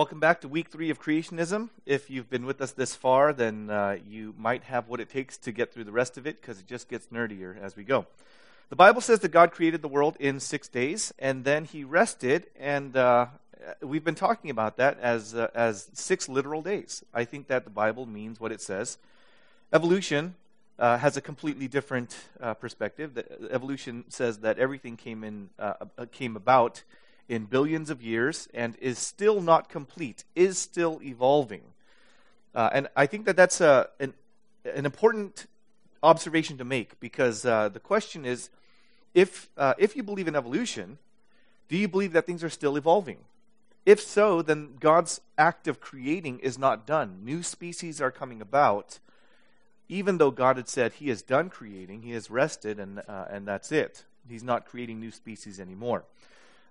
Welcome back to week three of creationism. If you've been with us this far, then uh, you might have what it takes to get through the rest of it because it just gets nerdier as we go. The Bible says that God created the world in six days and then he rested, and uh, we've been talking about that as, uh, as six literal days. I think that the Bible means what it says. Evolution uh, has a completely different uh, perspective. The, evolution says that everything came, in, uh, came about in billions of years and is still not complete, is still evolving. Uh, and I think that that's a, an, an important observation to make because uh, the question is if, uh, if you believe in evolution, do you believe that things are still evolving? If so, then God's act of creating is not done. New species are coming about. Even though God had said he is done creating, he has rested, and, uh, and that's it. He's not creating new species anymore.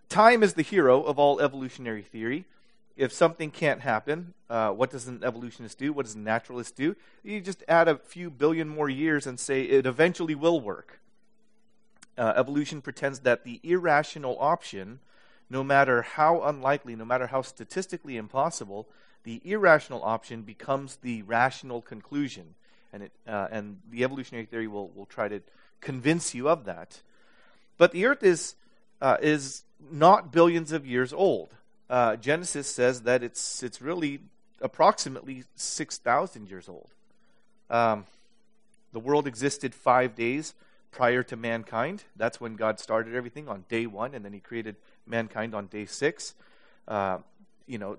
Time is the hero of all evolutionary theory. If something can't happen, uh, what does an evolutionist do? What does a naturalist do? You just add a few billion more years and say it eventually will work. Uh, evolution pretends that the irrational option, no matter how unlikely, no matter how statistically impossible, the irrational option becomes the rational conclusion. And, it, uh, and the evolutionary theory will, will try to convince you of that. But the earth is, uh, is not billions of years old. Uh, Genesis says that it's it's really approximately six thousand years old. Um, the world existed five days prior to mankind. That's when God started everything on day one, and then He created mankind on day six. Uh, you know,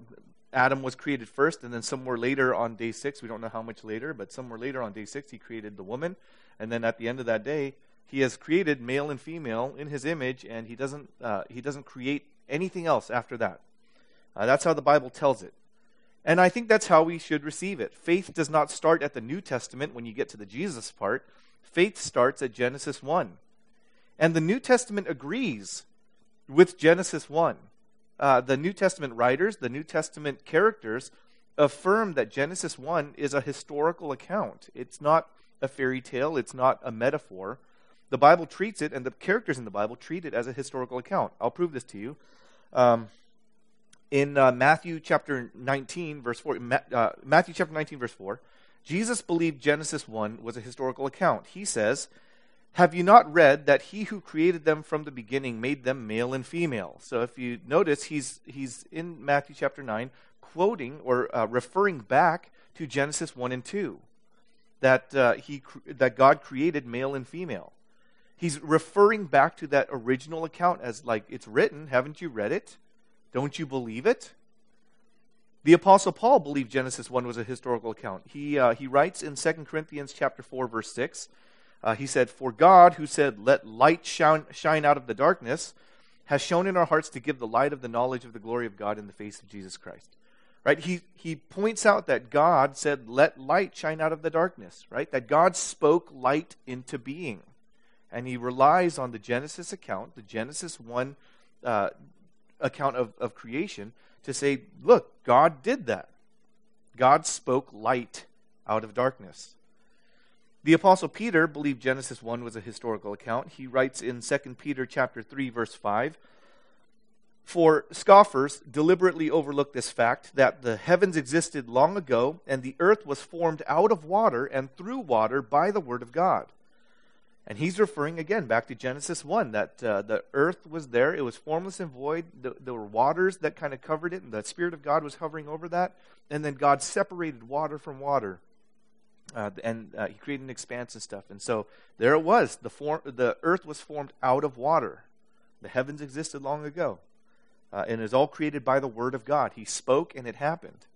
Adam was created first, and then somewhere later on day six, we don't know how much later, but somewhere later on day six, He created the woman, and then at the end of that day, he has created male and female in his image, and he doesn't, uh, he doesn't create anything else after that. Uh, that's how the Bible tells it. And I think that's how we should receive it. Faith does not start at the New Testament when you get to the Jesus part, faith starts at Genesis 1. And the New Testament agrees with Genesis 1. Uh, the New Testament writers, the New Testament characters, affirm that Genesis 1 is a historical account. It's not a fairy tale, it's not a metaphor the Bible treats it, and the characters in the Bible treat it as a historical account. I'll prove this to you. Um, in uh, Matthew chapter 19, verse 4, uh, Matthew chapter 19, verse 4, Jesus believed Genesis 1 was a historical account. He says, Have you not read that he who created them from the beginning made them male and female? So if you notice, he's, he's in Matthew chapter 9 quoting or uh, referring back to Genesis 1 and 2, that, uh, he, that God created male and female. He's referring back to that original account as like it's written. Haven't you read it? Don't you believe it? The apostle Paul believed Genesis 1 was a historical account. He, uh, he writes in 2 Corinthians chapter 4 verse 6, uh, he said, "For God, who said, "Let light shine, shine out of the darkness," has shown in our hearts to give the light of the knowledge of the glory of God in the face of Jesus Christ." Right? He he points out that God said, "Let light shine out of the darkness." Right? That God spoke light into being and he relies on the Genesis account, the Genesis 1 uh, account of, of creation, to say, look, God did that. God spoke light out of darkness. The apostle Peter believed Genesis 1 was a historical account. He writes in 2 Peter chapter 3 verse 5, "For scoffers deliberately overlook this fact that the heavens existed long ago and the earth was formed out of water and through water by the word of God." And he's referring again back to Genesis 1 that uh, the earth was there, it was formless and void. The, there were waters that kind of covered it, and the Spirit of God was hovering over that. And then God separated water from water. Uh, and uh, he created an expanse and stuff. And so there it was. The, form, the earth was formed out of water. The heavens existed long ago. Uh, and is all created by the Word of God. He spoke and it happened.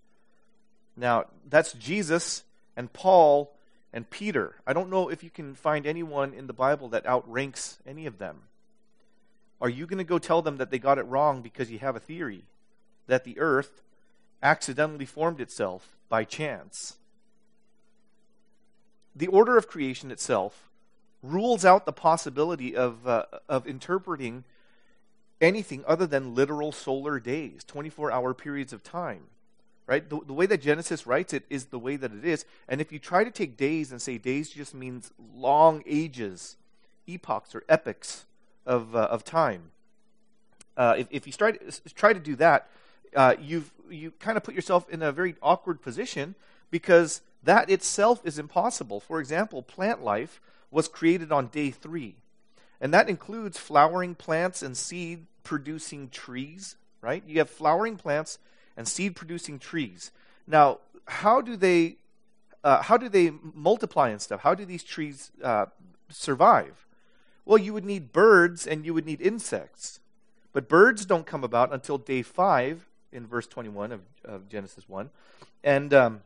Now, that's Jesus and Paul and Peter. I don't know if you can find anyone in the Bible that outranks any of them. Are you going to go tell them that they got it wrong because you have a theory that the earth accidentally formed itself by chance? The order of creation itself rules out the possibility of, uh, of interpreting anything other than literal solar days, 24 hour periods of time right? The, the, way that Genesis writes it is the way that it is. And if you try to take days and say days just means long ages, epochs or epochs of, uh, of time, uh, if, if you try to, try to do that, uh, you've you kind of put yourself in a very awkward position because that itself is impossible. For example, plant life was created on day three, and that includes flowering plants and seed producing trees. Right? You have flowering plants and seed producing trees. Now, how do they uh, how do they multiply and stuff? How do these trees uh, survive? Well, you would need birds and you would need insects. But birds don't come about until day five in verse 21 of, of Genesis 1. And um,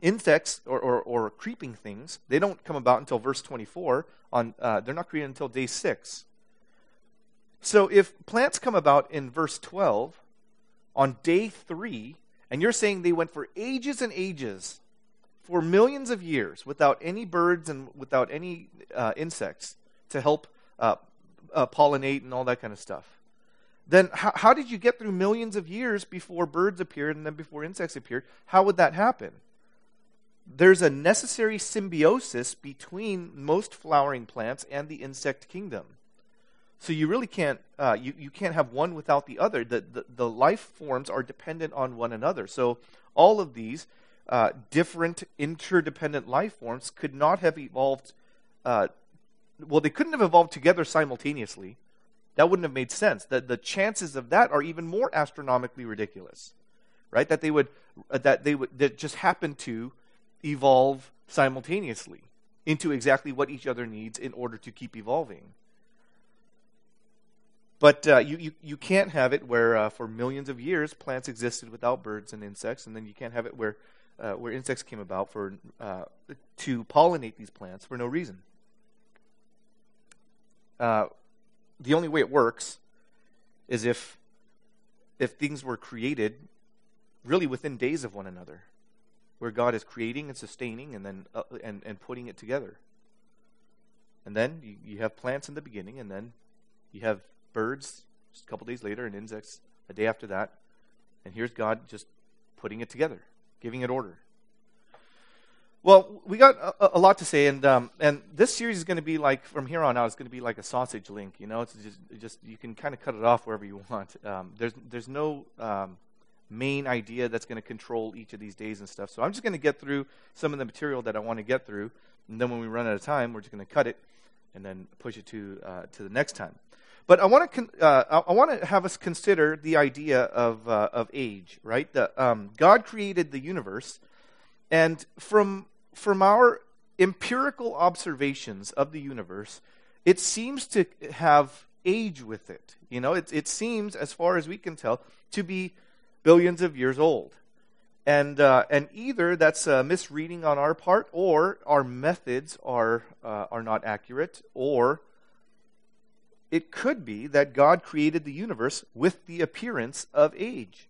insects or, or, or, creeping things, they don't come about until verse 24. On, uh, they're not created until day six. So if plants come about in verse 12, on day three, and you're saying they went for ages and ages, for millions of years, without any birds and without any uh, insects to help uh, uh, pollinate and all that kind of stuff, then how, how did you get through millions of years before birds appeared and then before insects appeared? How would that happen? There's a necessary symbiosis between most flowering plants and the insect kingdom. So you really can't uh, you, you can't have one without the other. The, the, the life forms are dependent on one another. So all of these uh, different interdependent life forms could not have evolved. Uh, well, they couldn't have evolved together simultaneously. That wouldn't have made sense. The, the chances of that are even more astronomically ridiculous, right? That they would uh, that they would that just happen to evolve simultaneously into exactly what each other needs in order to keep evolving. But uh, you, you, you can't have it where uh, for millions of years plants existed without birds and insects, and then you can't have it where, uh, where insects came about for, uh, to pollinate these plants for no reason. Uh, the only way it works is if, if things were created really within days of one another, where God is creating and sustaining and then uh, and, and putting it together. And then you, you have plants in the beginning, and then you have birds just a couple days later, and insects a day after that. And here's God just putting it together, giving it order. Well, we got a, a lot to say, and um, and this series is going to be like from here on out. It's going to be like a sausage link. You know, it's just just you can kind of cut it off wherever you want. Um, there's there's no um, main idea that's going to control each of these days and stuff. So I'm just going to get through some of the material that I want to get through, and then when we run out of time, we're just going to cut it and then push it to uh, to the next time. But I want to uh, I want to have us consider the idea of uh, of age, right? The, um, God created the universe, and from from our empirical observations of the universe, it seems to have age with it. You know, it, it seems, as far as we can tell, to be billions of years old. And, uh, and either that's a misreading on our part, or our methods are, uh, are not accurate, or it could be that God created the universe with the appearance of age.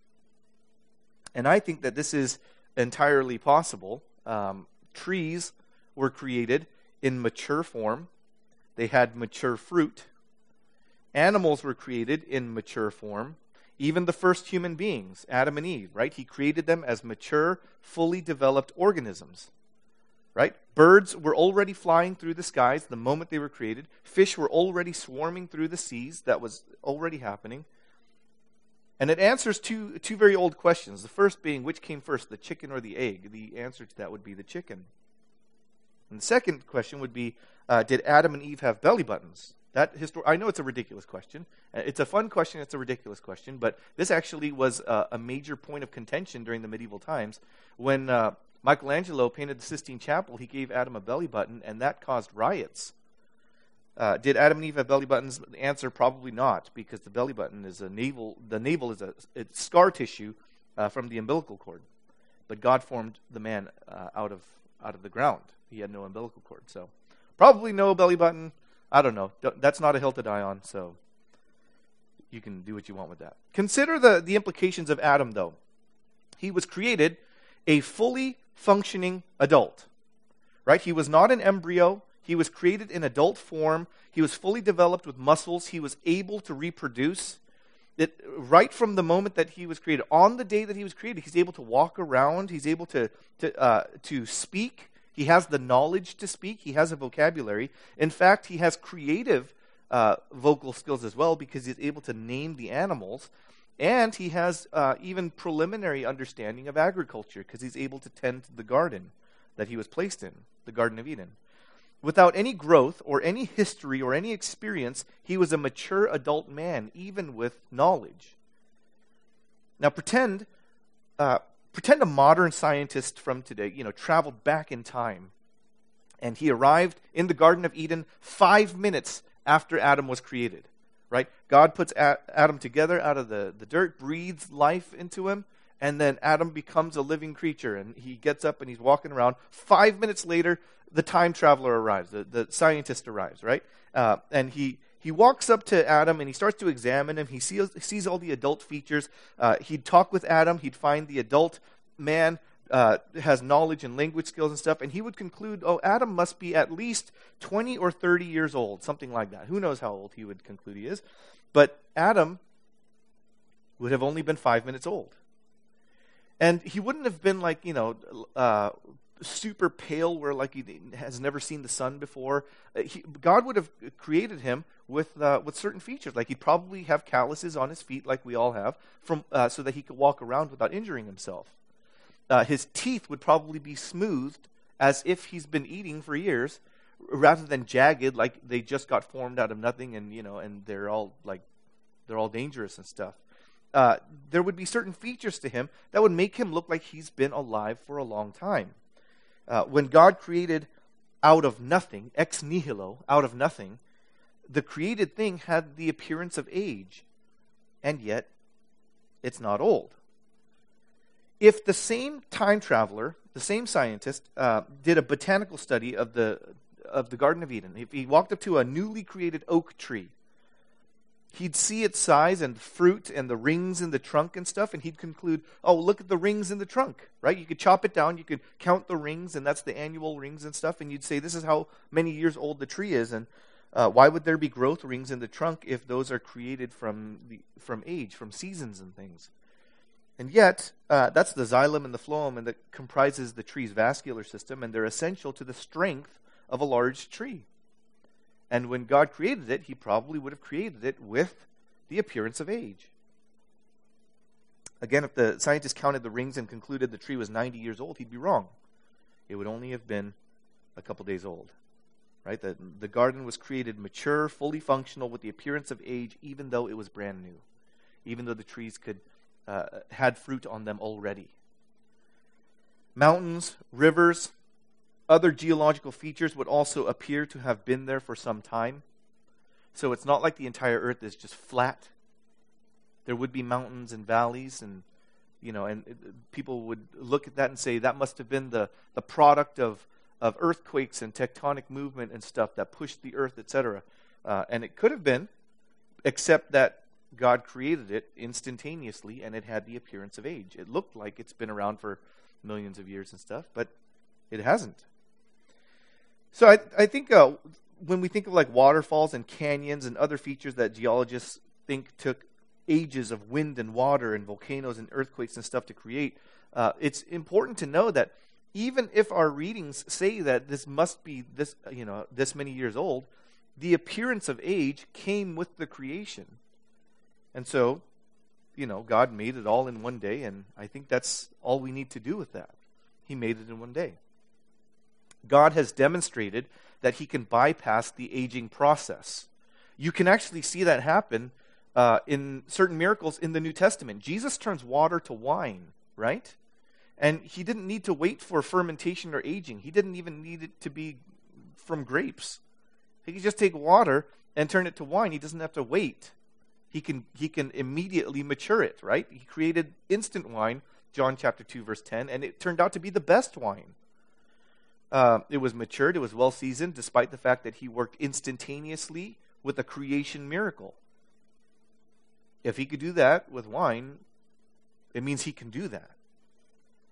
And I think that this is entirely possible. Um, trees were created in mature form, they had mature fruit. Animals were created in mature form. Even the first human beings, Adam and Eve, right? He created them as mature, fully developed organisms right? Birds were already flying through the skies the moment they were created. Fish were already swarming through the seas. That was already happening. And it answers two, two very old questions. The first being, which came first, the chicken or the egg? The answer to that would be the chicken. And the second question would be, uh, did Adam and Eve have belly buttons? That histor- I know it's a ridiculous question. Uh, it's a fun question. It's a ridiculous question. But this actually was a, a major point of contention during the medieval times when uh, Michelangelo painted the Sistine Chapel. He gave Adam a belly button, and that caused riots. Uh, did Adam and Eve have belly buttons? The answer probably not, because the belly button is a navel. The navel is a it's scar tissue uh, from the umbilical cord, but God formed the man uh, out of out of the ground. He had no umbilical cord, so probably no belly button. I don't know. That's not a hill to die on, so you can do what you want with that. Consider the the implications of Adam, though. He was created a fully functioning adult. Right? He was not an embryo. He was created in adult form. He was fully developed with muscles. He was able to reproduce. It, right from the moment that he was created, on the day that he was created, he's able to walk around. He's able to, to, uh, to speak. He has the knowledge to speak. He has a vocabulary. In fact, he has creative uh, vocal skills as well because he's able to name the animals. And he has uh, even preliminary understanding of agriculture because he's able to tend to the garden that he was placed in, the Garden of Eden. Without any growth or any history or any experience, he was a mature adult man, even with knowledge. Now, pretend, uh, pretend a modern scientist from today, you know, traveled back in time, and he arrived in the Garden of Eden five minutes after Adam was created. Right? God puts Adam together out of the, the dirt, breathes life into him, and then Adam becomes a living creature, and he gets up and he's walking around. Five minutes later, the time traveler arrives, the, the scientist arrives, right? Uh, and he, he walks up to Adam and he starts to examine him. He sees, sees all the adult features. Uh, he'd talk with Adam, he'd find the adult man uh, has knowledge and language skills and stuff, and he would conclude, oh, Adam must be at least 20 or 30 years old, something like that. Who knows how old he would conclude he is? But Adam would have only been five minutes old. And he wouldn't have been like, you know, uh, super pale where like he has never seen the sun before. Uh, he, God would have created him with uh, with certain features. Like he'd probably have calluses on his feet, like we all have, from uh, so that he could walk around without injuring himself. Uh, his teeth would probably be smoothed as if he's been eating for years, rather than jagged, like they just got formed out of nothing, and you know, and they're all like they're all dangerous and stuff uh, there would be certain features to him that would make him look like he's been alive for a long time. Uh, when God created out of nothing, ex nihilo, out of nothing, the created thing had the appearance of age, and yet it's not old. If the same time traveler, the same scientist, uh, did a botanical study of the of the Garden of Eden, if he walked up to a newly created oak tree he'd see its size and fruit and the rings in the trunk and stuff, and he'd conclude, oh, look at the rings in the trunk, right? You could chop it down, you could count the rings, and that's the annual rings and stuff, and you'd say, this is how many years old the tree is, and uh, why would there be growth rings in the trunk if those are created from, the, from age, from seasons and things? And yet, uh, that's the xylem and the phloem, and that comprises the tree's vascular system, and they're essential to the strength of a large tree. And when God created it, he probably would have created it with the appearance of age. Again, if the scientist counted the rings and concluded the tree was 90 years old, he'd be wrong. It would only have been a couple days old. Right? The, the garden was created mature, fully functional, with the appearance of age, even though it was brand new, even though the trees could uh, had fruit on them already. Mountains, rivers, other geological features would also appear to have been there for some time. So it's not like the entire earth is just flat. There would be mountains and valleys and you know, and people would look at that and say that must have been the, the product of, of earthquakes and tectonic movement and stuff that pushed the earth, etc. Uh, and it could have been, except that God created it instantaneously and it had the appearance of age. It looked like it's been around for millions of years and stuff, but it hasn't. So I, I think uh, when we think of like waterfalls and canyons and other features that geologists think took ages of wind and water and volcanoes and earthquakes and stuff to create, uh, it's important to know that even if our readings say that this must be this you know this many years old, the appearance of age came with the creation, and so you know God made it all in one day, and I think that's all we need to do with that. He made it in one day. God has demonstrated that he can bypass the aging process. You can actually see that happen uh, in certain miracles in the New Testament. Jesus turns water to wine, right? And he didn't need to wait for fermentation or aging. He didn't even need it to be from grapes. He could just take water and turn it to wine. He doesn't have to wait. He can, he can immediately mature it, right? He created instant wine, John chapter 2, verse 10, and it turned out to be the best wine. Uh, it was matured, it was well seasoned, despite the fact that he worked instantaneously with a creation miracle. If he could do that with wine, it means he can do that.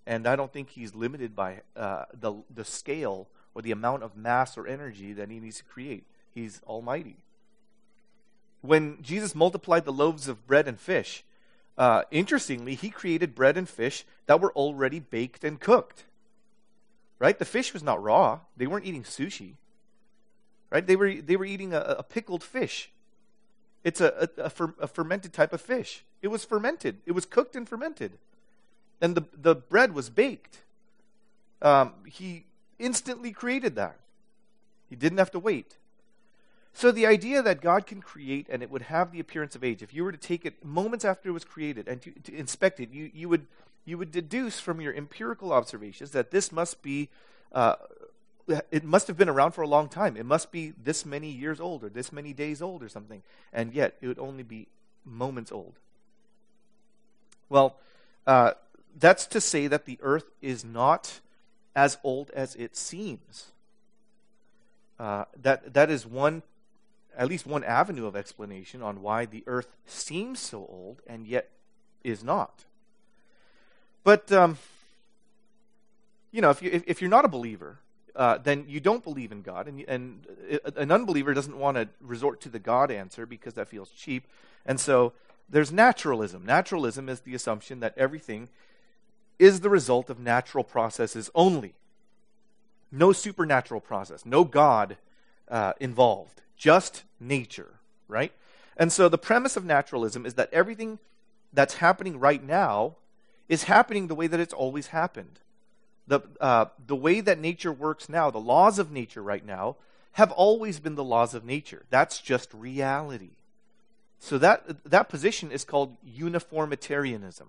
And I don't think he's limited by uh, the, the scale or the amount of mass or energy that he needs to create. He's almighty. When Jesus multiplied the loaves of bread and fish, uh, interestingly, he created bread and fish that were already baked and cooked. Right? The fish was not raw. They weren't eating sushi. Right? They were, they were eating a, a pickled fish. It's a, a, fer, a, fermented type of fish. It was fermented. It was cooked and fermented. And the, the bread was baked. Um, he instantly created that. He didn't have to wait. So the idea that God can create and it would have the appearance of age, if you were to take it moments after it was created and to, to inspect it, you, you, would, you would deduce from your empirical observations that this must be, uh, it must have been around for a long time. It must be this many years old or this many days old or something. And yet it would only be moments old. Well, uh, that's to say that the earth is not as old as it seems. Uh, that that is one at least one avenue of explanation on why the earth seems so old and yet is not. But, um, you know, if, you, if, if, you're not a believer, uh, then you don't believe in God. And, and an unbeliever doesn't want to resort to the God answer because that feels cheap. And so there's naturalism. Naturalism is the assumption that everything is the result of natural processes only. No supernatural process, no God uh, involved just nature, right? And so the premise of naturalism is that everything that's happening right now is happening the way that it's always happened. The, uh, the way that nature works now, the laws of nature right now, have always been the laws of nature. That's just reality. So that, that position is called uniformitarianism,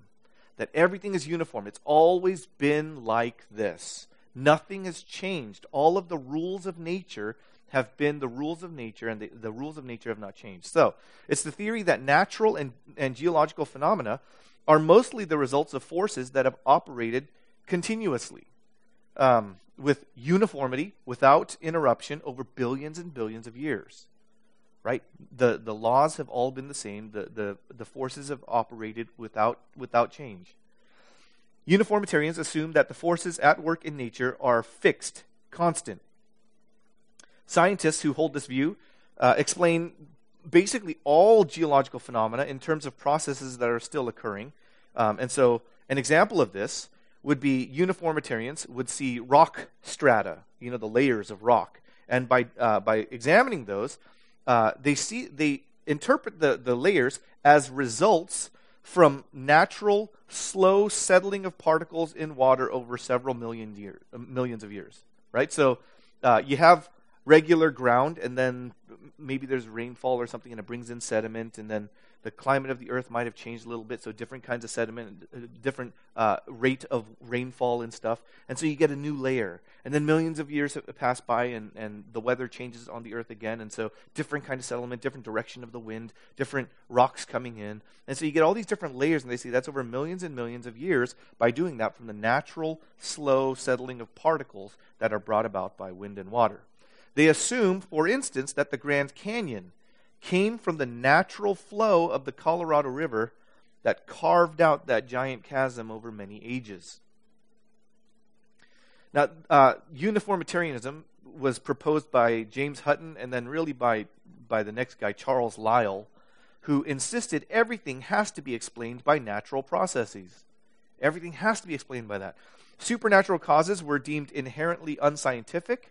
that everything is uniform. It's always been like this. Nothing has changed. All of the rules of nature have been the rules of nature, and the, the rules of nature have not changed. So, it's the theory that natural and, and geological phenomena are mostly the results of forces that have operated continuously um, with uniformity, without interruption, over billions and billions of years. Right? The, the laws have all been the same, the, the, the forces have operated without, without change. Uniformitarians assume that the forces at work in nature are fixed, constant, Scientists who hold this view uh, explain basically all geological phenomena in terms of processes that are still occurring. Um, and so, an example of this would be uniformitarians would see rock strata, you know, the layers of rock, and by uh, by examining those, uh, they see they interpret the the layers as results from natural slow settling of particles in water over several million years, millions of years. Right. So uh, you have regular ground, and then maybe there's rainfall or something, and it brings in sediment, and then the climate of the earth might have changed a little bit, so different kinds of sediment, uh, different uh, rate of rainfall and stuff, and so you get a new layer. And then millions of years have passed by, and, and the weather changes on the earth again, and so different kind of settlement, different direction of the wind, different rocks coming in, and so you get all these different layers, and they say that's over millions and millions of years by doing that from the natural, slow settling of particles that are brought about by wind and water. They assume, for instance, that the Grand Canyon came from the natural flow of the Colorado River that carved out that giant chasm over many ages. Now, uh, uniformitarianism was proposed by James Hutton and then really by, by the next guy, Charles Lyell, who insisted everything has to be explained by natural processes. Everything has to be explained by that. Supernatural causes were deemed inherently unscientific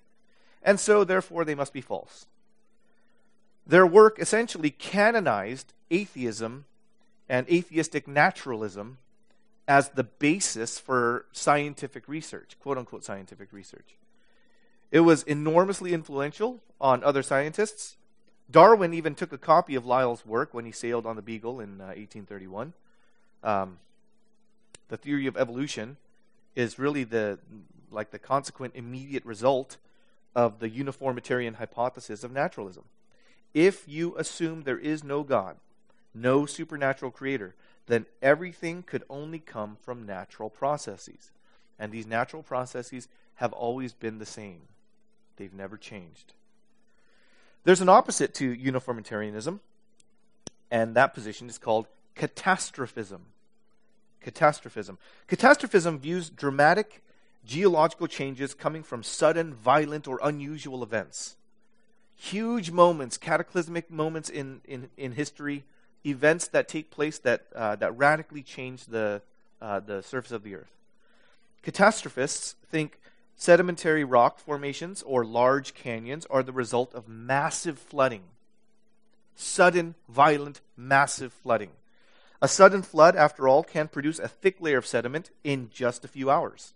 and so therefore they must be false. Their work essentially canonized atheism and atheistic naturalism as the basis for scientific research, quote unquote scientific research. It was enormously influential on other scientists. Darwin even took a copy of Lyell's work when he sailed on the Beagle in uh, 1831. Um, the theory of evolution is really the like the consequent immediate result of the uniformitarian hypothesis of naturalism. If you assume there is no God, no supernatural creator, then everything could only come from natural processes. And these natural processes have always been the same, they've never changed. There's an opposite to uniformitarianism, and that position is called catastrophism. Catastrophism. Catastrophism views dramatic geological changes coming from sudden, violent, or unusual events. Huge moments, cataclysmic moments in, in, in history, events that take place that, uh, that radically change the, uh, the surface of the earth. Catastrophists think sedimentary rock formations or large canyons are the result of massive flooding. Sudden, violent, massive flooding. A sudden flood, after all, can produce a thick layer of sediment in just a few hours.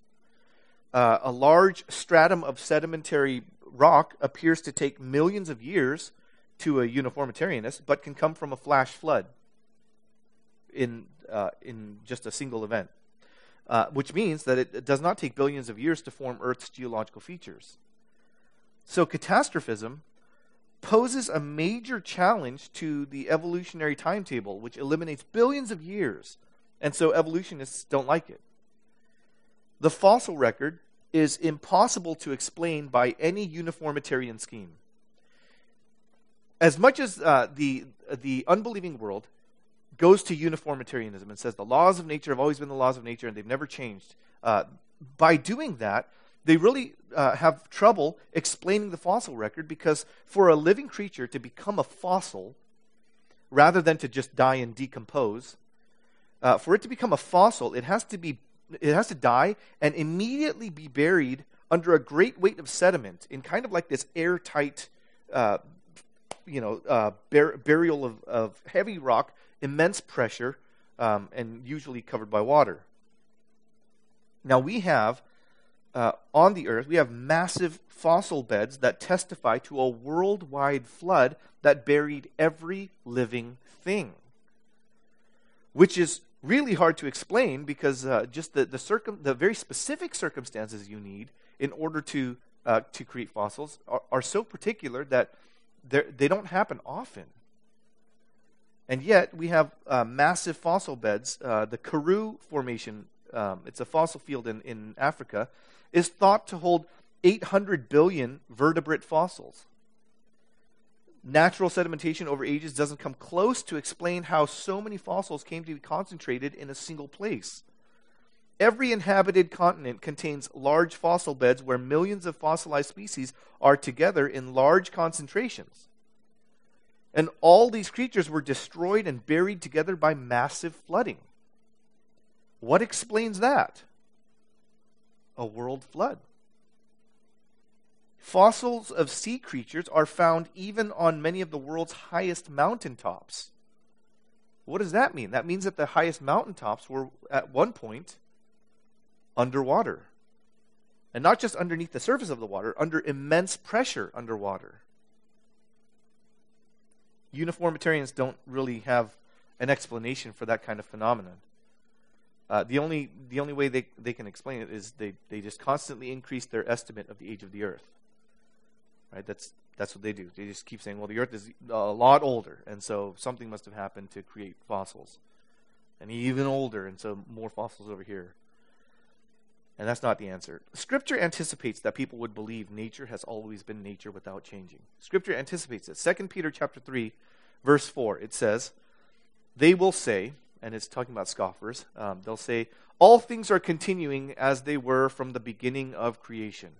Uh, a large stratum of sedimentary rock appears to take millions of years to a uniformitarianist, but can come from a flash flood in, uh, in just a single event, uh, which means that it does not take billions of years to form Earth's geological features. So, catastrophism poses a major challenge to the evolutionary timetable, which eliminates billions of years. And so evolutionists don't like it. The fossil record is impossible to explain by any uniformitarian scheme. As much as uh, the, the unbelieving world goes to uniformitarianism and says the laws of nature have always been the laws of nature and they've never changed, uh, by doing that, they really uh, have trouble explaining the fossil record because for a living creature to become a fossil, rather than to just die and decompose, uh, for it to become a fossil, it has to be it has to die and immediately be buried under a great weight of sediment in kind of like this airtight, uh, you know, uh, bur- burial of, of heavy rock, immense pressure, um, and usually covered by water. Now we have uh, on the earth, we have massive fossil beds that testify to a worldwide flood that buried every living thing, which is really hard to explain because uh, just the, the, circum, the very specific circumstances you need in order to, uh, to create fossils are, are so particular that they don't happen often. And yet, we have uh, massive fossil beds. Uh, the Karoo Formation, um, it's a fossil field in, in Africa, is thought to hold 800 billion vertebrate fossils. Natural sedimentation over ages doesn't come close to explain how so many fossils came to be concentrated in a single place. Every inhabited continent contains large fossil beds where millions of fossilized species are together in large concentrations. And all these creatures were destroyed and buried together by massive flooding. What explains that? a world flood. Fossils of sea creatures are found even on many of the world's highest mountaintops. What does that mean? That means that the highest mountaintops were at one point underwater. And not just underneath the surface of the water, under immense pressure underwater. Uniformitarians don't really have an explanation for that kind of phenomenon. Uh, the only the only way they, they can explain it is they, they just constantly increase their estimate of the age of the Earth. Right? That's that's what they do. They just keep saying, well, the Earth is a lot older, and so something must have happened to create fossils, and even older, and so more fossils over here. And that's not the answer. Scripture anticipates that people would believe nature has always been nature without changing. Scripture anticipates it. Second Peter chapter three, verse four. It says, "They will say." and it's talking about scoffers. Um, they'll say, All things are continuing as they were from the beginning of creation.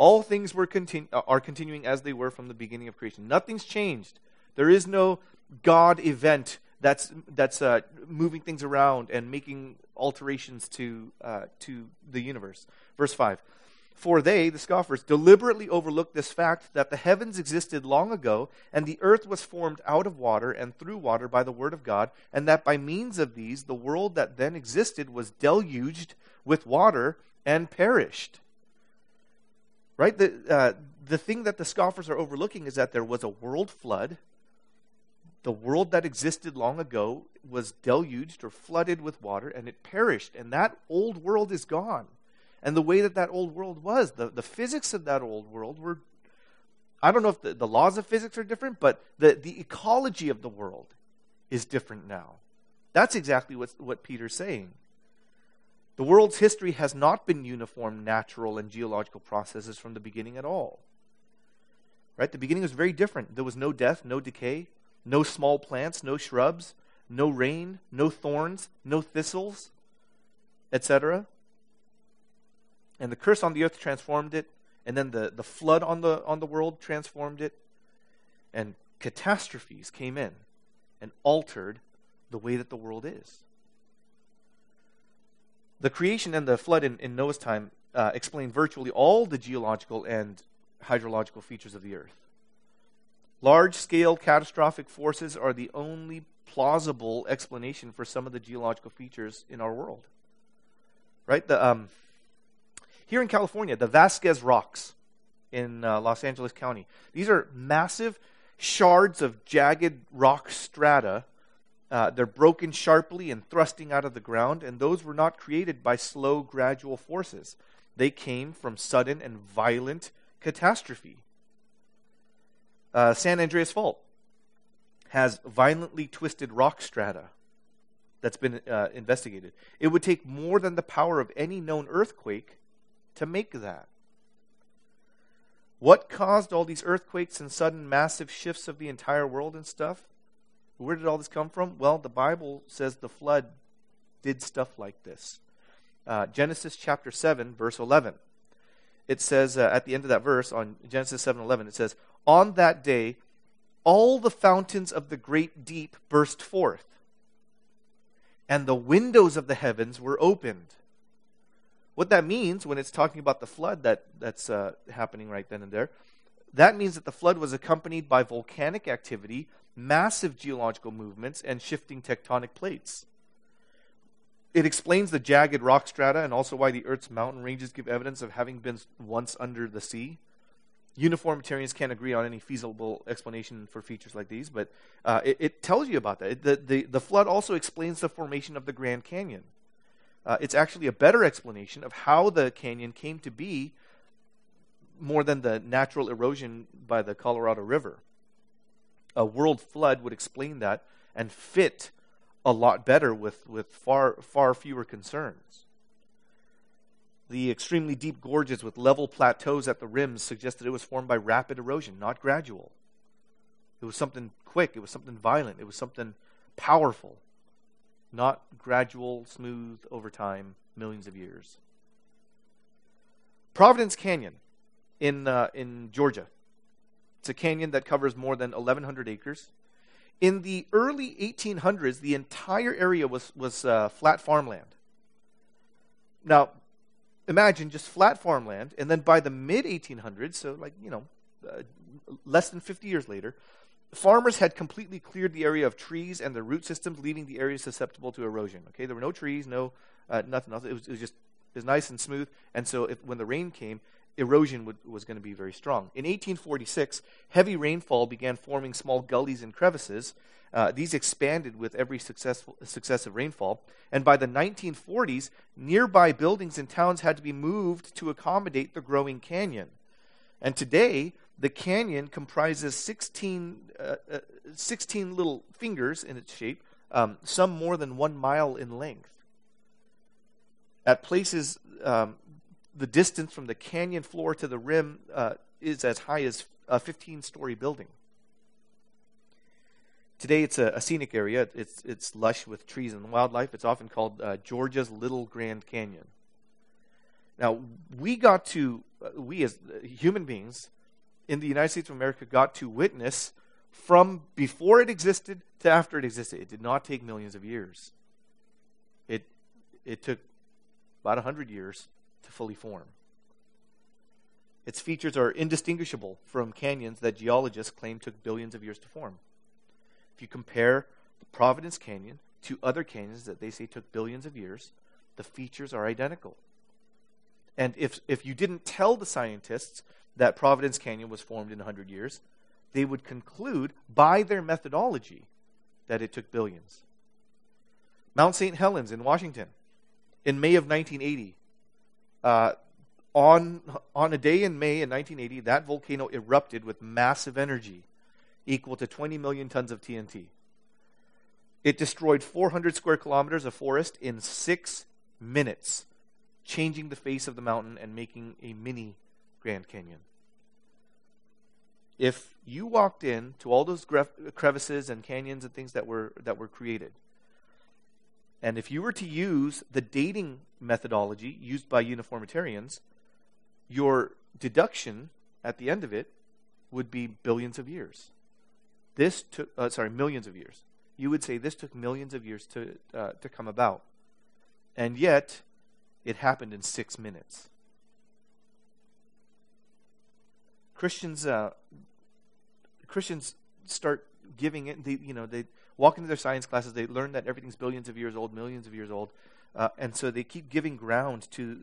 All things were continu- uh, are continuing as they were from the beginning of creation. Nothing's changed. There is no God event that's, that's uh, moving things around and making alterations to, uh, to the universe. Verse 5 for they, the scoffers, deliberately overlooked this fact that the heavens existed long ago, and the earth was formed out of water and through water by the word of God, and that by means of these the world that then existed was deluged with water and perished. Right? The, uh, the thing that the scoffers are overlooking is that there was a world flood. The world that existed long ago was deluged or flooded with water, and it perished, and that old world is gone and the way that that old world was. The, the physics of that old world were, I don't know if the, the laws of physics are different, but the, the ecology of the world is different now. That's exactly what, what Peter's saying. The world's history has not been uniform natural and geological processes from the beginning at all. Right? The beginning was very different. There was no death, no decay, no small plants, no shrubs, no rain, no thorns, no thistles, etc and the curse on the earth transformed it, and then the, the flood on the on the world transformed it, and catastrophes came in and altered the way that the world is. The creation and the flood in, in Noah's time uh, explain virtually all the geological and hydrological features of the earth. Large scale catastrophic forces are the only plausible explanation for some of the geological features in our world. Right? The, um, here in California, the Vasquez Rocks in uh, Los Angeles County, these are massive shards of jagged rock strata. Uh, they're broken sharply and thrusting out of the ground, and those were not created by slow, gradual forces. They came from sudden and violent catastrophe. Uh, San Andreas Fault has violently twisted rock strata that's been uh, investigated. It would take more than the power of any known earthquake to make that. What caused all these earthquakes and sudden massive shifts of the entire world and stuff? Where did all this come from? Well, the Bible says the flood did stuff like this. Uh, Genesis chapter 7, verse 11. It says uh, at the end of that verse on Genesis 7 11, it says, On that day, all the fountains of the great deep burst forth, and the windows of the heavens were opened. What that means when it's talking about the flood that, that's uh, happening right then and there, that means that the flood was accompanied by volcanic activity, massive geological movements, and shifting tectonic plates. It explains the jagged rock strata and also why the Earth's mountain ranges give evidence of having been once under the sea. Uniformitarians can't agree on any feasible explanation for features like these, but uh, it, it, tells you about that. the, the, the flood also explains the formation of the Grand Canyon. Uh, it's actually a better explanation of how the canyon came to be more than the natural erosion by the Colorado River. A world flood would explain that and fit a lot better with, with far, far fewer concerns. The extremely deep gorges with level plateaus at the rims suggested it was formed by rapid erosion, not gradual. It was something quick, it was something violent, it was something powerful not gradual, smooth over time, millions of years. Providence Canyon in, uh, in Georgia. It's a canyon that covers more than 1,100 acres. In the early 1800s, the entire area was, was uh, flat farmland. Now, imagine just flat farmland, and then by the mid 1800s, so like, you know, uh, less than 50 years later, farmers had completely cleared the area of trees and the root systems, leaving the area susceptible to erosion. Okay, there were no trees, no uh, nothing else. It was, it was, just it was nice and smooth. And so, if, when the rain came, erosion would, was going to be very strong. In 1846, heavy rainfall began forming small gullies and crevices. Uh, these expanded with every successful, successive rainfall. And by the 1940s, nearby buildings and towns had to be moved to accommodate the growing canyon. And today, the canyon comprises 16, uh, uh, 16 little fingers in its shape, um, some more than one mile in length. At places, um, the distance from the canyon floor to the rim uh, is as high as a 15 story building. Today, it's a, a, scenic area. It's, it's lush with trees and wildlife. It's often called uh, Georgia's Little Grand Canyon. Now, we got to, uh, we as human beings, in the United States of America got to witness from before it existed to after it existed. It did not take millions of years. It, it took about 100 years to fully form. Its features are indistinguishable from canyons that geologists claim took billions of years to form. If you compare the Providence Canyon to other canyons that they say took billions of years, the features are identical. And if, if you didn't tell the scientists that Providence Canyon was formed in 100 years, they would conclude by their methodology that it took billions. Mount St. Helens in Washington, in May of 1980, uh, on, on a day in May in 1980, that volcano erupted with massive energy equal to 20 million tons of TNT. It destroyed 400 square kilometers of forest in six minutes, changing the face of the mountain and making a mini Grand Canyon. If you walked in to all those crevices and canyons and things that were that were created, and if you were to use the dating methodology used by uniformitarians, your deduction at the end of it would be billions of years. This took, uh, sorry, millions of years. You would say this took millions of years to uh, to come about, and yet it happened in six minutes. Christians, uh, Christians start giving it, they, you know, they walk into their science classes, they learn that everything's billions of years old, millions of years old, uh, and so they keep giving ground to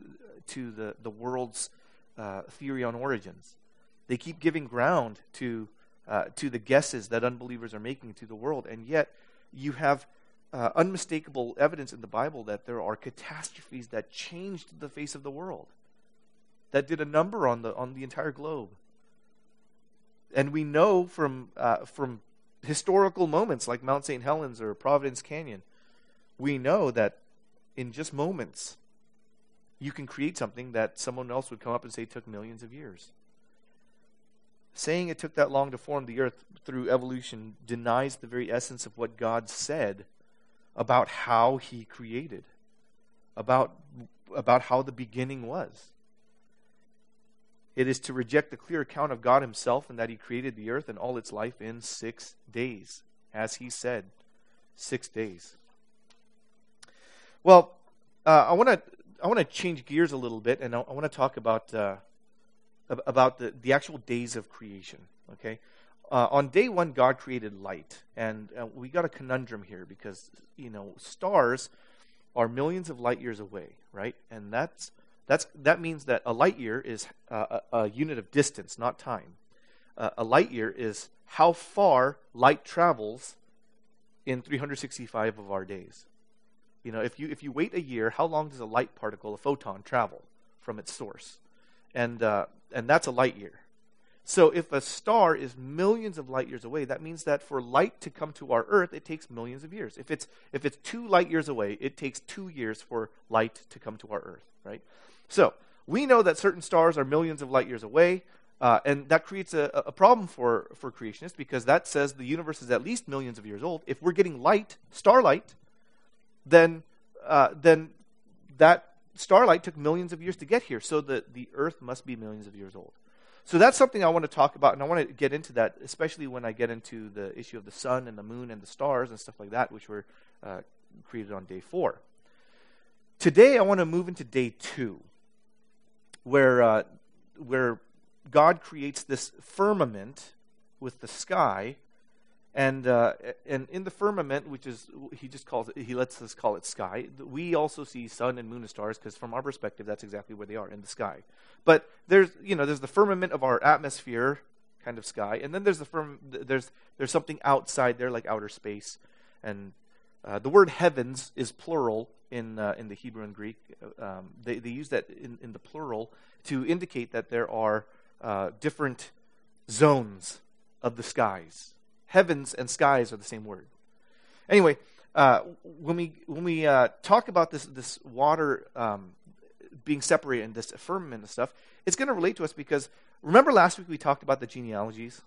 to the the world's uh, theory on origins. They keep giving ground to uh, to the guesses that unbelievers are making to the world, and yet you have uh, unmistakable evidence in the Bible that there are catastrophes that changed the face of the world, that did a number on the on the entire globe. And we know from uh, from historical moments like Mount St. Helens or Providence Canyon, we know that in just moments, you can create something that someone else would come up and say took millions of years. Saying it took that long to form the earth through evolution denies the very essence of what God said about how he created, about, about how the beginning was. It is to reject the clear account of God Himself and that He created the earth and all its life in six days, as He said, six days. Well, uh, I want to I want to change gears a little bit, and I, I want to talk about uh, about the, the actual days of creation. Okay, uh, on day one, God created light, and uh, we got a conundrum here because you know stars are millions of light years away, right? And that's that's, that means that a light year is uh, a, a, unit of distance, not time. Uh, a light year is how far light travels in 365 of our days. You know, if you if you wait a year, how long does a light particle, a photon, travel from its source? And uh, and that's a light year. So if a star is millions of light years away, that means that for light to come to our Earth, it takes millions of years. If it's if it's two light years away, it takes two years for light to come to our Earth, right? So we know that certain stars are millions of light years away, uh, and that creates a, a, problem for, for creationists because that says the universe is at least millions of years old. If we're getting light, starlight, then uh, then that starlight took millions of years to get here. So the, the Earth must be millions of years old. So that's something I want to talk about, and I want to get into that, especially when I get into the issue of the sun and the moon and the stars and stuff like that, which were uh, created on day four. Today, I want to move into day two where, uh, where God creates this firmament with the sky. And, uh, and in the firmament, which is, he just calls it, he lets us call it sky, we also see sun and moon and stars because from our perspective, that's exactly where they are, in the sky. But there's, you know, there's the firmament of our atmosphere kind of sky, and then there's the firm, there's, there's something outside there like outer space. And uh, the word heavens is plural in, uh, in the Hebrew and Greek. Um, they, they use that in, in the plural to indicate that there are uh, different zones of the skies. Heavens and skies are the same word. Anyway, uh, when we when we uh, talk about this this water um, being separated and this firmament and stuff, it's going to relate to us because remember last week we talked about the genealogies.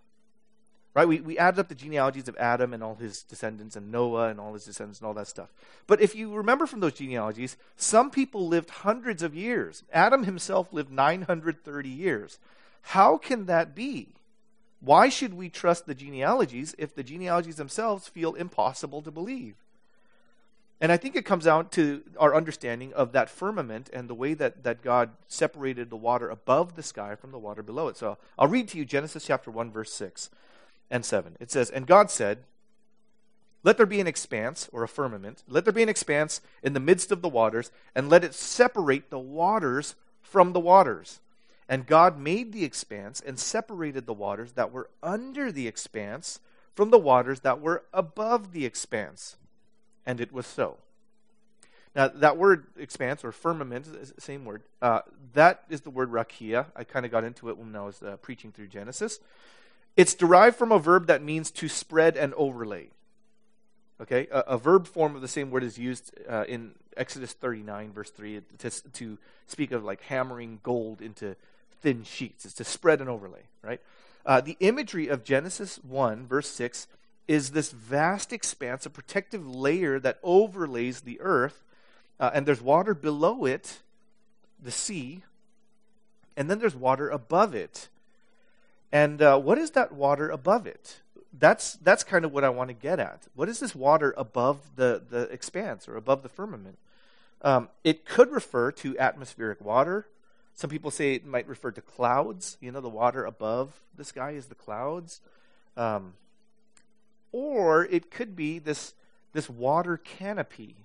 Right? We, we added up the genealogies of Adam and all his descendants and Noah and all his descendants and all that stuff. But if you remember from those genealogies, some people lived hundreds of years. Adam himself lived 930 years. How can that be? Why should we trust the genealogies if the genealogies themselves feel impossible to believe? And I think it comes out to our understanding of that firmament and the way that, that God separated the water above the sky from the water below it. So I'll read to you Genesis chapter 1, verse 6 and 7. It says, And God said, Let there be an expanse, or a firmament, let there be an expanse in the midst of the waters, and let it separate the waters from the waters. And God made the expanse and separated the waters that were under the expanse from the waters that were above the expanse. And it was so. Now, that word expanse or firmament, same word, uh, that is the word rakia. I kind of got into it when I was uh, preaching through Genesis. It's derived from a verb that means to spread and overlay. Okay, a, a verb form of the same word is used uh, in Exodus 39, verse 3, to, to speak of like hammering gold into thin sheets. It's to spread an overlay, right? Uh, the imagery of Genesis 1, verse 6, is this vast expanse, a protective layer that overlays the earth, uh, and there's water below it, the sea, and then there's water above it, and uh, what is that water above it? That's, that's kind of what I want to get at. What is this water above the, the expanse or above the firmament? Um, it could refer to atmospheric water. Some people say it might refer to clouds. You know, the water above the sky is the clouds. Um, or it could be this, this water canopy,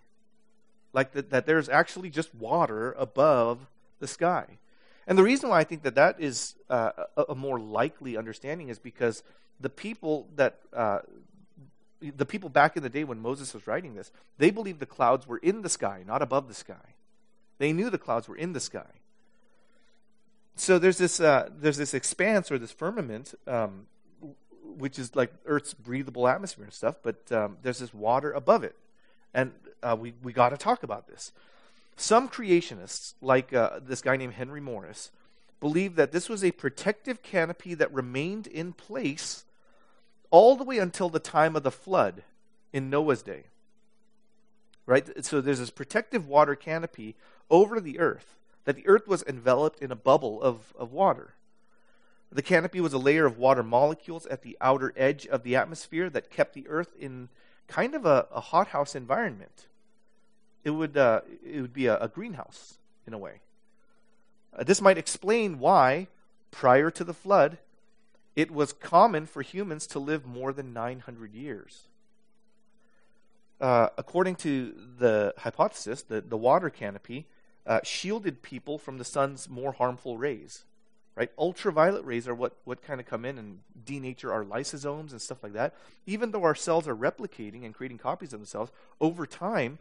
like that, that there's actually just water above the sky. And the reason why I think that that is uh, a, a, more likely understanding is because the people that uh, the people back in the day when Moses was writing this, they believed the clouds were in the sky, not above the sky. They knew the clouds were in the sky. So there's this uh, there's this expanse or this firmament, um, which is like Earth's breathable atmosphere and stuff, but um, there's this water above it, and uh, we we got to talk about this. Some creationists, like uh, this guy named Henry Morris, believe that this was a protective canopy that remained in place all the way until the time of the flood in Noah's day. Right? So there's this protective water canopy over the earth, that the earth was enveloped in a bubble of, of water. The canopy was a layer of water molecules at the outer edge of the atmosphere that kept the earth in kind of a, a hothouse environment it would, uh, it would be a, a, greenhouse in a way. Uh, this might explain why, prior to the flood, it was common for humans to live more than 900 years. Uh, according to the hypothesis, the, the water canopy uh, shielded people from the sun's more harmful rays. Right? Ultraviolet rays are what, what kind of come in and denature our lysosomes and stuff like that. Even though our cells are replicating and creating copies of themselves, over time,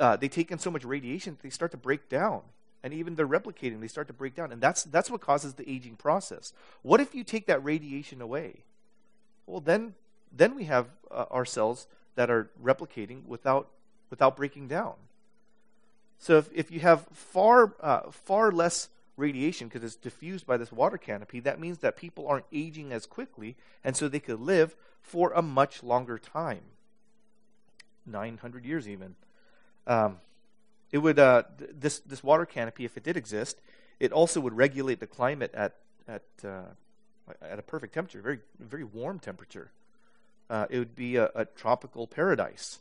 uh, they take in so much radiation that they start to break down and even they're replicating they start to break down. And that's that's what causes the aging process. What if you take that radiation away? Well then then we have uh, our cells that are replicating without without breaking down. So if, if you have far uh, far less radiation because it's diffused by this water canopy that means that people aren't aging as quickly and so they could live for a much longer time. 900 years even. Um, it would uh, th- this this water canopy, if it did exist, it also would regulate the climate at at uh, at a perfect temperature, very very warm temperature. Uh, it would be a, a, tropical paradise,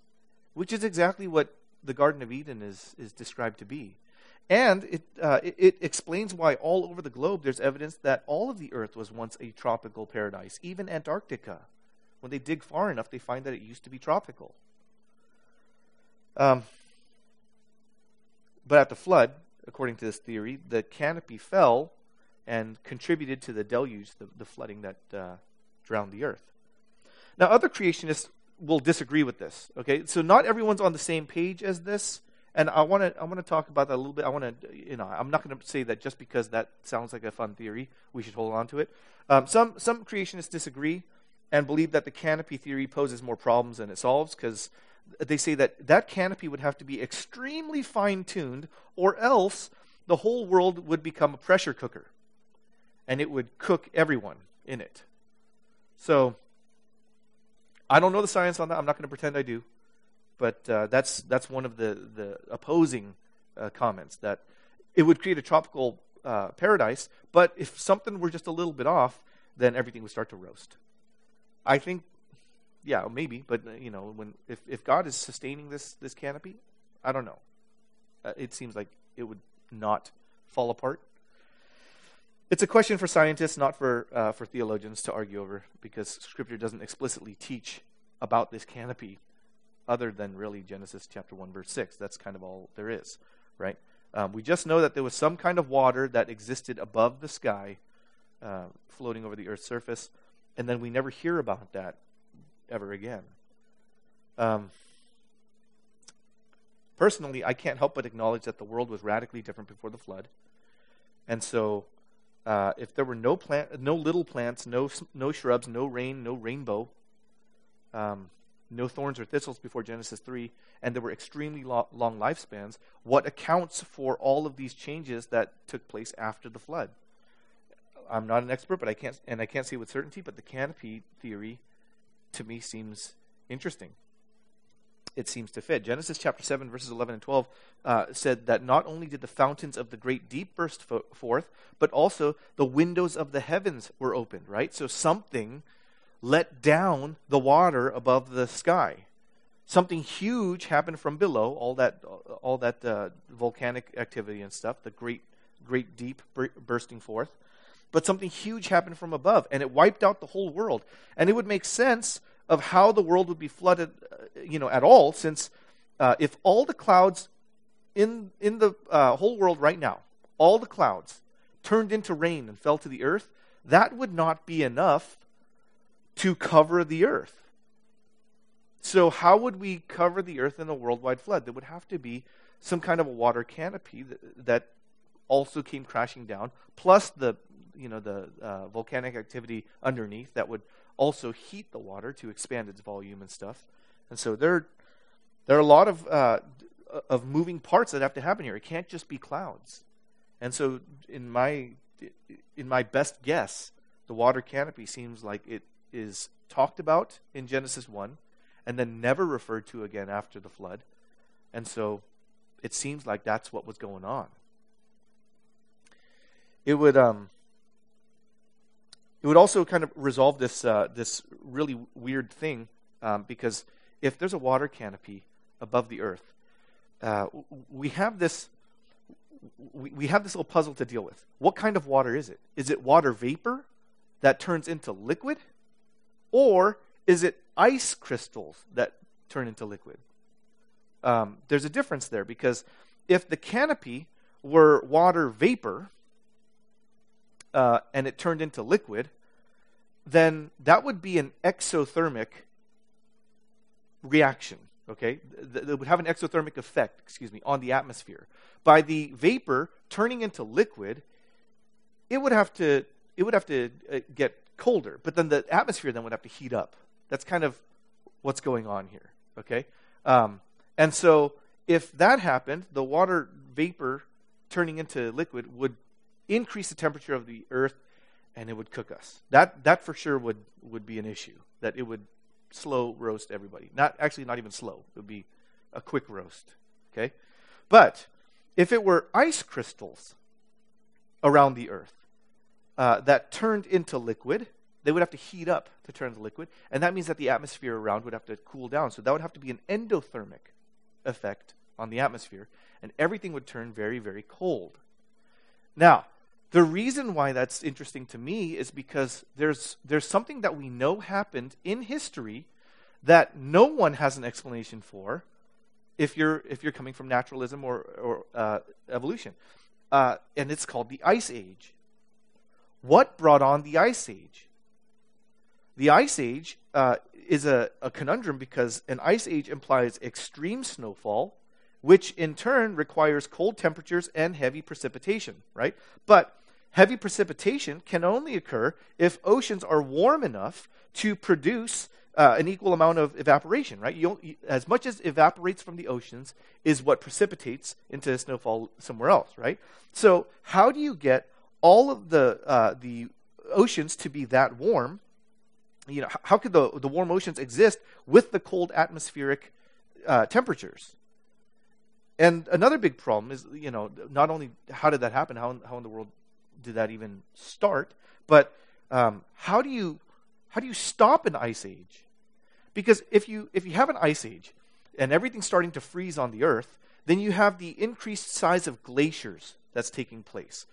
which is exactly what the Garden of Eden is is described to be. And it, uh, it, it explains why all over the globe there's evidence that all of the earth was once a tropical paradise, even Antarctica. When they dig far enough, they find that it used to be tropical. Um, but at the flood, according to this theory, the canopy fell and contributed to the deluge, the, the flooding that uh, drowned the earth. Now, other creationists will disagree with this. Okay, so not everyone's on the same page as this, and I want to I want to talk about that a little bit. I want to you know I'm not going to say that just because that sounds like a fun theory, we should hold on to it. Um, some some creationists disagree and believe that the canopy theory poses more problems than it solves because they say that that canopy would have to be extremely fine tuned, or else the whole world would become a pressure cooker and it would cook everyone in it. So, I don't know the science on that. I'm not going to pretend I do. But uh, that's, that's one of the, the opposing uh, comments that it would create a tropical uh, paradise, but if something were just a little bit off, then everything would start to roast. I think yeah, maybe, but uh, you know, when if if God is sustaining this this canopy, I don't know. Uh, it seems like it would not fall apart. It's a question for scientists, not for uh, for theologians to argue over, because Scripture doesn't explicitly teach about this canopy, other than really Genesis chapter one verse six. That's kind of all there is, right? Um, we just know that there was some kind of water that existed above the sky, uh, floating over the Earth's surface, and then we never hear about that ever again. Um, personally, I can't help but acknowledge that the world was radically different before the flood. And so, uh, if there were no plant, no little plants, no no shrubs, no rain, no rainbow, um, no thorns or thistles before Genesis three, and there were extremely lo- long lifespans, what accounts for all of these changes that took place after the flood? I'm not an expert, but I can't and I can't say with certainty. But the canopy theory to me seems interesting. It seems to fit. Genesis chapter 7, verses 11 and 12 uh, said that not only did the fountains of the great deep burst fo- forth, but also the windows of the heavens were opened, right? So something let down the water above the sky. Something huge happened from below, all that, all that uh, volcanic activity and stuff, the great, great deep bursting forth. But something huge happened from above, and it wiped out the whole world. And it would make sense of how the world would be flooded, uh, you know, at all, since uh, if all the clouds in in the uh, whole world right now, all the clouds turned into rain and fell to the earth, that would not be enough to cover the earth. So, how would we cover the earth in a worldwide flood? There would have to be some kind of a water canopy that, that also came crashing down, plus the you know the uh, volcanic activity underneath that would also heat the water to expand its volume and stuff. And so there, there are a lot of uh, of moving parts that have to happen here. It can't just be clouds. And so, in my in my best guess, the water canopy seems like it is talked about in Genesis one, and then never referred to again after the flood. And so, it seems like that's what was going on. It would um, it would also kind of resolve this uh, this really weird thing um, because if there's a water canopy above the earth, uh, we have this we, have this little puzzle to deal with. What kind of water is it? Is it water vapor that turns into liquid, or is it ice crystals that turn into liquid? um, there's a difference there because if the canopy were water vapor uh, and it turned into liquid, then that would be an exothermic reaction. Okay, that would have an exothermic effect, excuse me, on the atmosphere. By the vapor turning into liquid, it would have to it would have to uh, get colder, but then the atmosphere then would have to heat up. That's kind of what's going on here. Okay, um, and so, if that happened, the water vapor turning into liquid would increase the temperature of the earth and it would cook us. That, that for sure would, would be an issue, that it would slow roast everybody. Not Actually, not even slow, it would be a quick roast. Okay? But if it were ice crystals around the earth uh, that turned into liquid, they would have to heat up to turn to liquid, and that means that the atmosphere around would have to cool down. So that would have to be an endothermic effect on the atmosphere, and everything would turn very, very cold. Now, the reason why that's interesting to me is because there's, there's something that we know happened in history that no one has an explanation for if you're, if you're coming from naturalism or, or uh, evolution. Uh, and it's called the Ice Age. What brought on the Ice Age? The Ice Age uh, is a, a conundrum because an ice age implies extreme snowfall, which in turn requires cold temperatures and heavy precipitation, right? But heavy precipitation can only occur if oceans are warm enough to produce uh, an equal amount of evaporation, right? You, you, as much as evaporates from the oceans is what precipitates into snowfall somewhere else, right? So, how do you get all of the uh, the oceans to be that warm you know, how could the, the warm oceans exist with the cold atmospheric uh, temperatures? And another big problem is, you know, not only how did that happen, how, how in the world did that even start, but um, how do you how do you stop an ice age? Because if you if you have an ice age and everything's starting to freeze on the Earth, then you have the increased size of glaciers that's taking place.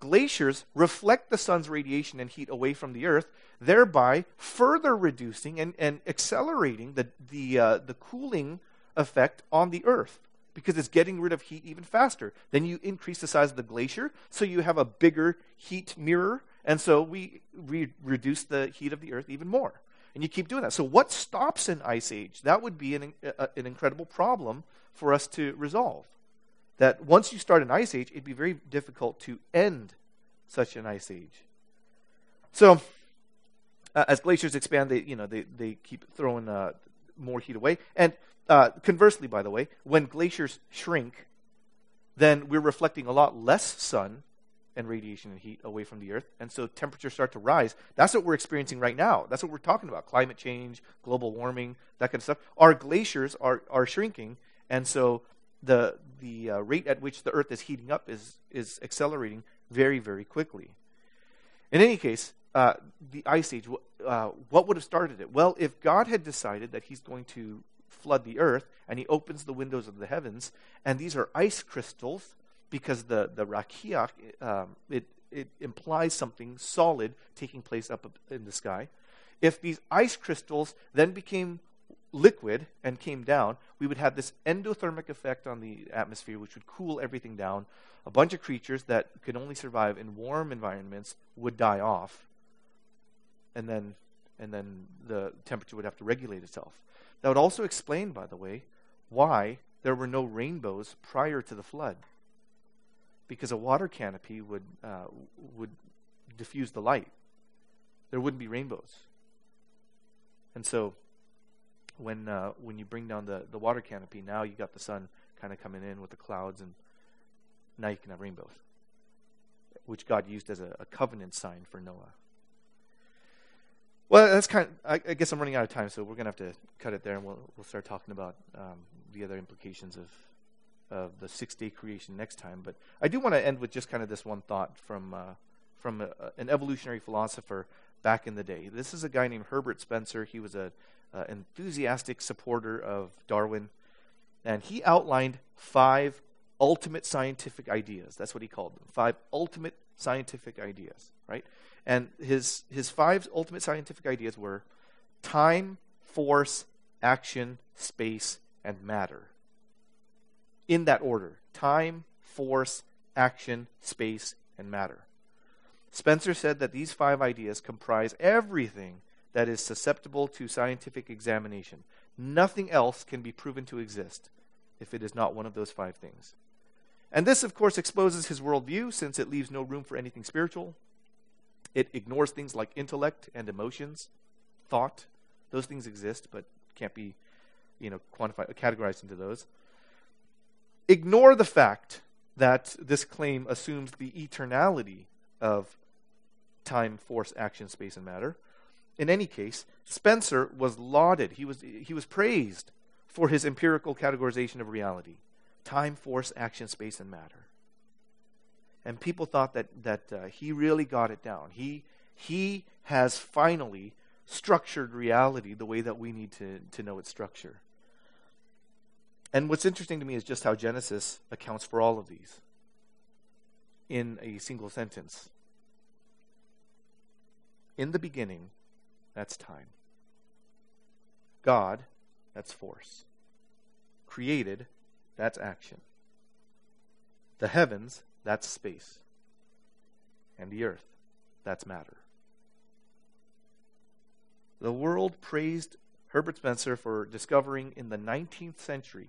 Glaciers reflect the sun's radiation and heat away from the earth, thereby further reducing and, and accelerating the, the, uh, the cooling effect on the earth because it's getting rid of heat even faster. Then you increase the size of the glacier, so you have a bigger heat mirror, and so we re- reduce the heat of the earth even more. And you keep doing that. So, what stops an ice age? That would be an, a, an incredible problem for us to resolve that once you start an ice age, it'd be very difficult to end such an ice age. So, uh, as glaciers expand, they you know they they keep throwing uh, more heat away. And uh, conversely, by the way, when glaciers shrink, then we're reflecting a lot less sun and radiation and heat away from the Earth, and so temperatures start to rise. That's what we're experiencing right now. That's what we're talking about: climate change, global warming, that kind of stuff. Our glaciers are are shrinking, and so the the uh, rate at which the Earth is heating up is is accelerating very very quickly. In any case, uh, the ice age. Uh, what would have started it? Well, if God had decided that He's going to flood the Earth and He opens the windows of the heavens, and these are ice crystals because the the rakiach um, it it implies something solid taking place up in the sky. If these ice crystals then became liquid and came down, we would have this endothermic effect on the atmosphere, which would cool everything down. A bunch of creatures that could only survive in warm environments would die off, and then and then the temperature would have to regulate itself. That would also explain, by the way, why there were no rainbows prior to the flood. Because a water canopy would uh, would diffuse the light. There wouldn't be rainbows. And so when uh, when you bring down the, the water canopy, now you got the sun kind of coming in with the clouds, and now you can have rainbows, which God used as a, a covenant sign for Noah. Well, that's kind. Of, I, I, guess I'm running out of time, so we're gonna have to cut it there, and we'll we'll start talking about um, the other implications of of the six day creation next time. But I do want to end with just kind of this one thought from uh, from a, an evolutionary philosopher back in the day. This is a guy named Herbert Spencer. He was a uh, enthusiastic supporter of Darwin, and he outlined five ultimate scientific ideas. That's what he called them. Five ultimate scientific ideas, right? And his his five ultimate scientific ideas were time, force, action, space, and matter. In that order: time, force, action, space, and matter. Spencer said that these five ideas comprise everything that is susceptible to scientific examination. Nothing else can be proven to exist if it is not one of those five things. And this, of course, exposes his worldview since it leaves no room for anything spiritual. It ignores things like intellect and emotions, thought. Those things exist, but can't be, you know, quantified, categorized into those. Ignore the fact that this claim assumes the eternality of time, force, action, space, and matter. In any case, Spencer was lauded, he was, he was praised for his empirical categorization of reality time, force, action, space, and matter. And people thought that, that uh, he really got it down. He, he has finally structured reality the way that we need to, to know its structure. And what's interesting to me is just how Genesis accounts for all of these in a single sentence. In the beginning, that's time. God, that's force. Created, that's action. The heavens, that's space. And the earth, that's matter. The world praised Herbert Spencer for discovering in the 19th century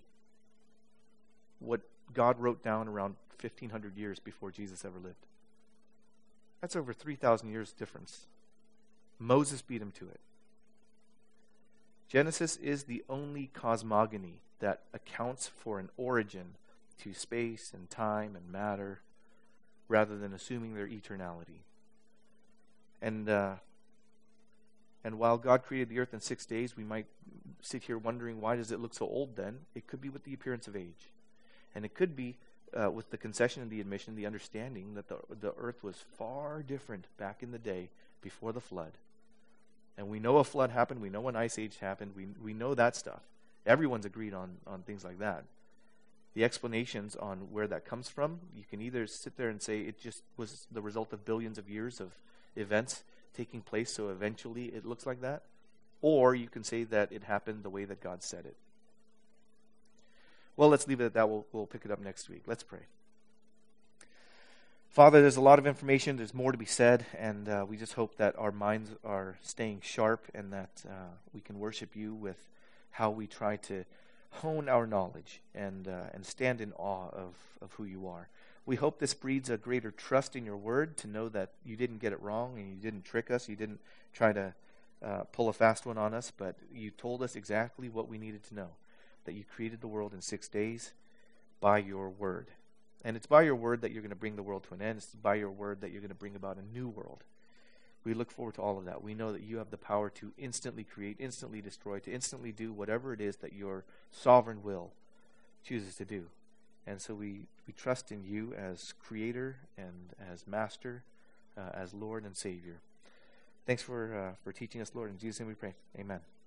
what God wrote down around 1500 years before Jesus ever lived. That's over 3,000 years difference Moses beat him to it. Genesis is the only cosmogony that accounts for an origin to space and time and matter rather than assuming their eternality. And uh, and while God created the earth in six days, we might sit here wondering why does it look so old then? It could be with the appearance of age. And it could be uh, with the concession and the admission, the understanding that the, the earth was far different back in the day before the flood and we know a flood happened. We know an ice age happened. We, we know that stuff. Everyone's agreed on, on things like that. The explanations on where that comes from, you can either sit there and say it just was the result of billions of years of events taking place, so eventually it looks like that. Or you can say that it happened the way that God said it. Well, let's leave it at that. We'll, we'll pick it up next week. Let's pray. Father, there's a lot of information. There's more to be said, and uh, we just hope that our minds are staying sharp and that uh, we can worship you with how we try to hone our knowledge and uh, and stand in awe of, of who you are. We hope this breeds a greater trust in your word to know that you didn't get it wrong and you didn't trick us. You didn't try to uh, pull a fast one on us, but you told us exactly what we needed to know that you created the world in six days by your word. And it's by your word that you're going to bring the world to an end. It's by your word that you're going to bring about a new world. We look forward to all of that. We know that you have the power to instantly create, instantly destroy, to instantly do whatever it is that your sovereign will chooses to do. And so we, we trust in you as creator and as master, uh, as Lord and Savior. Thanks for, uh, for teaching us, Lord. In Jesus' name we pray. Amen.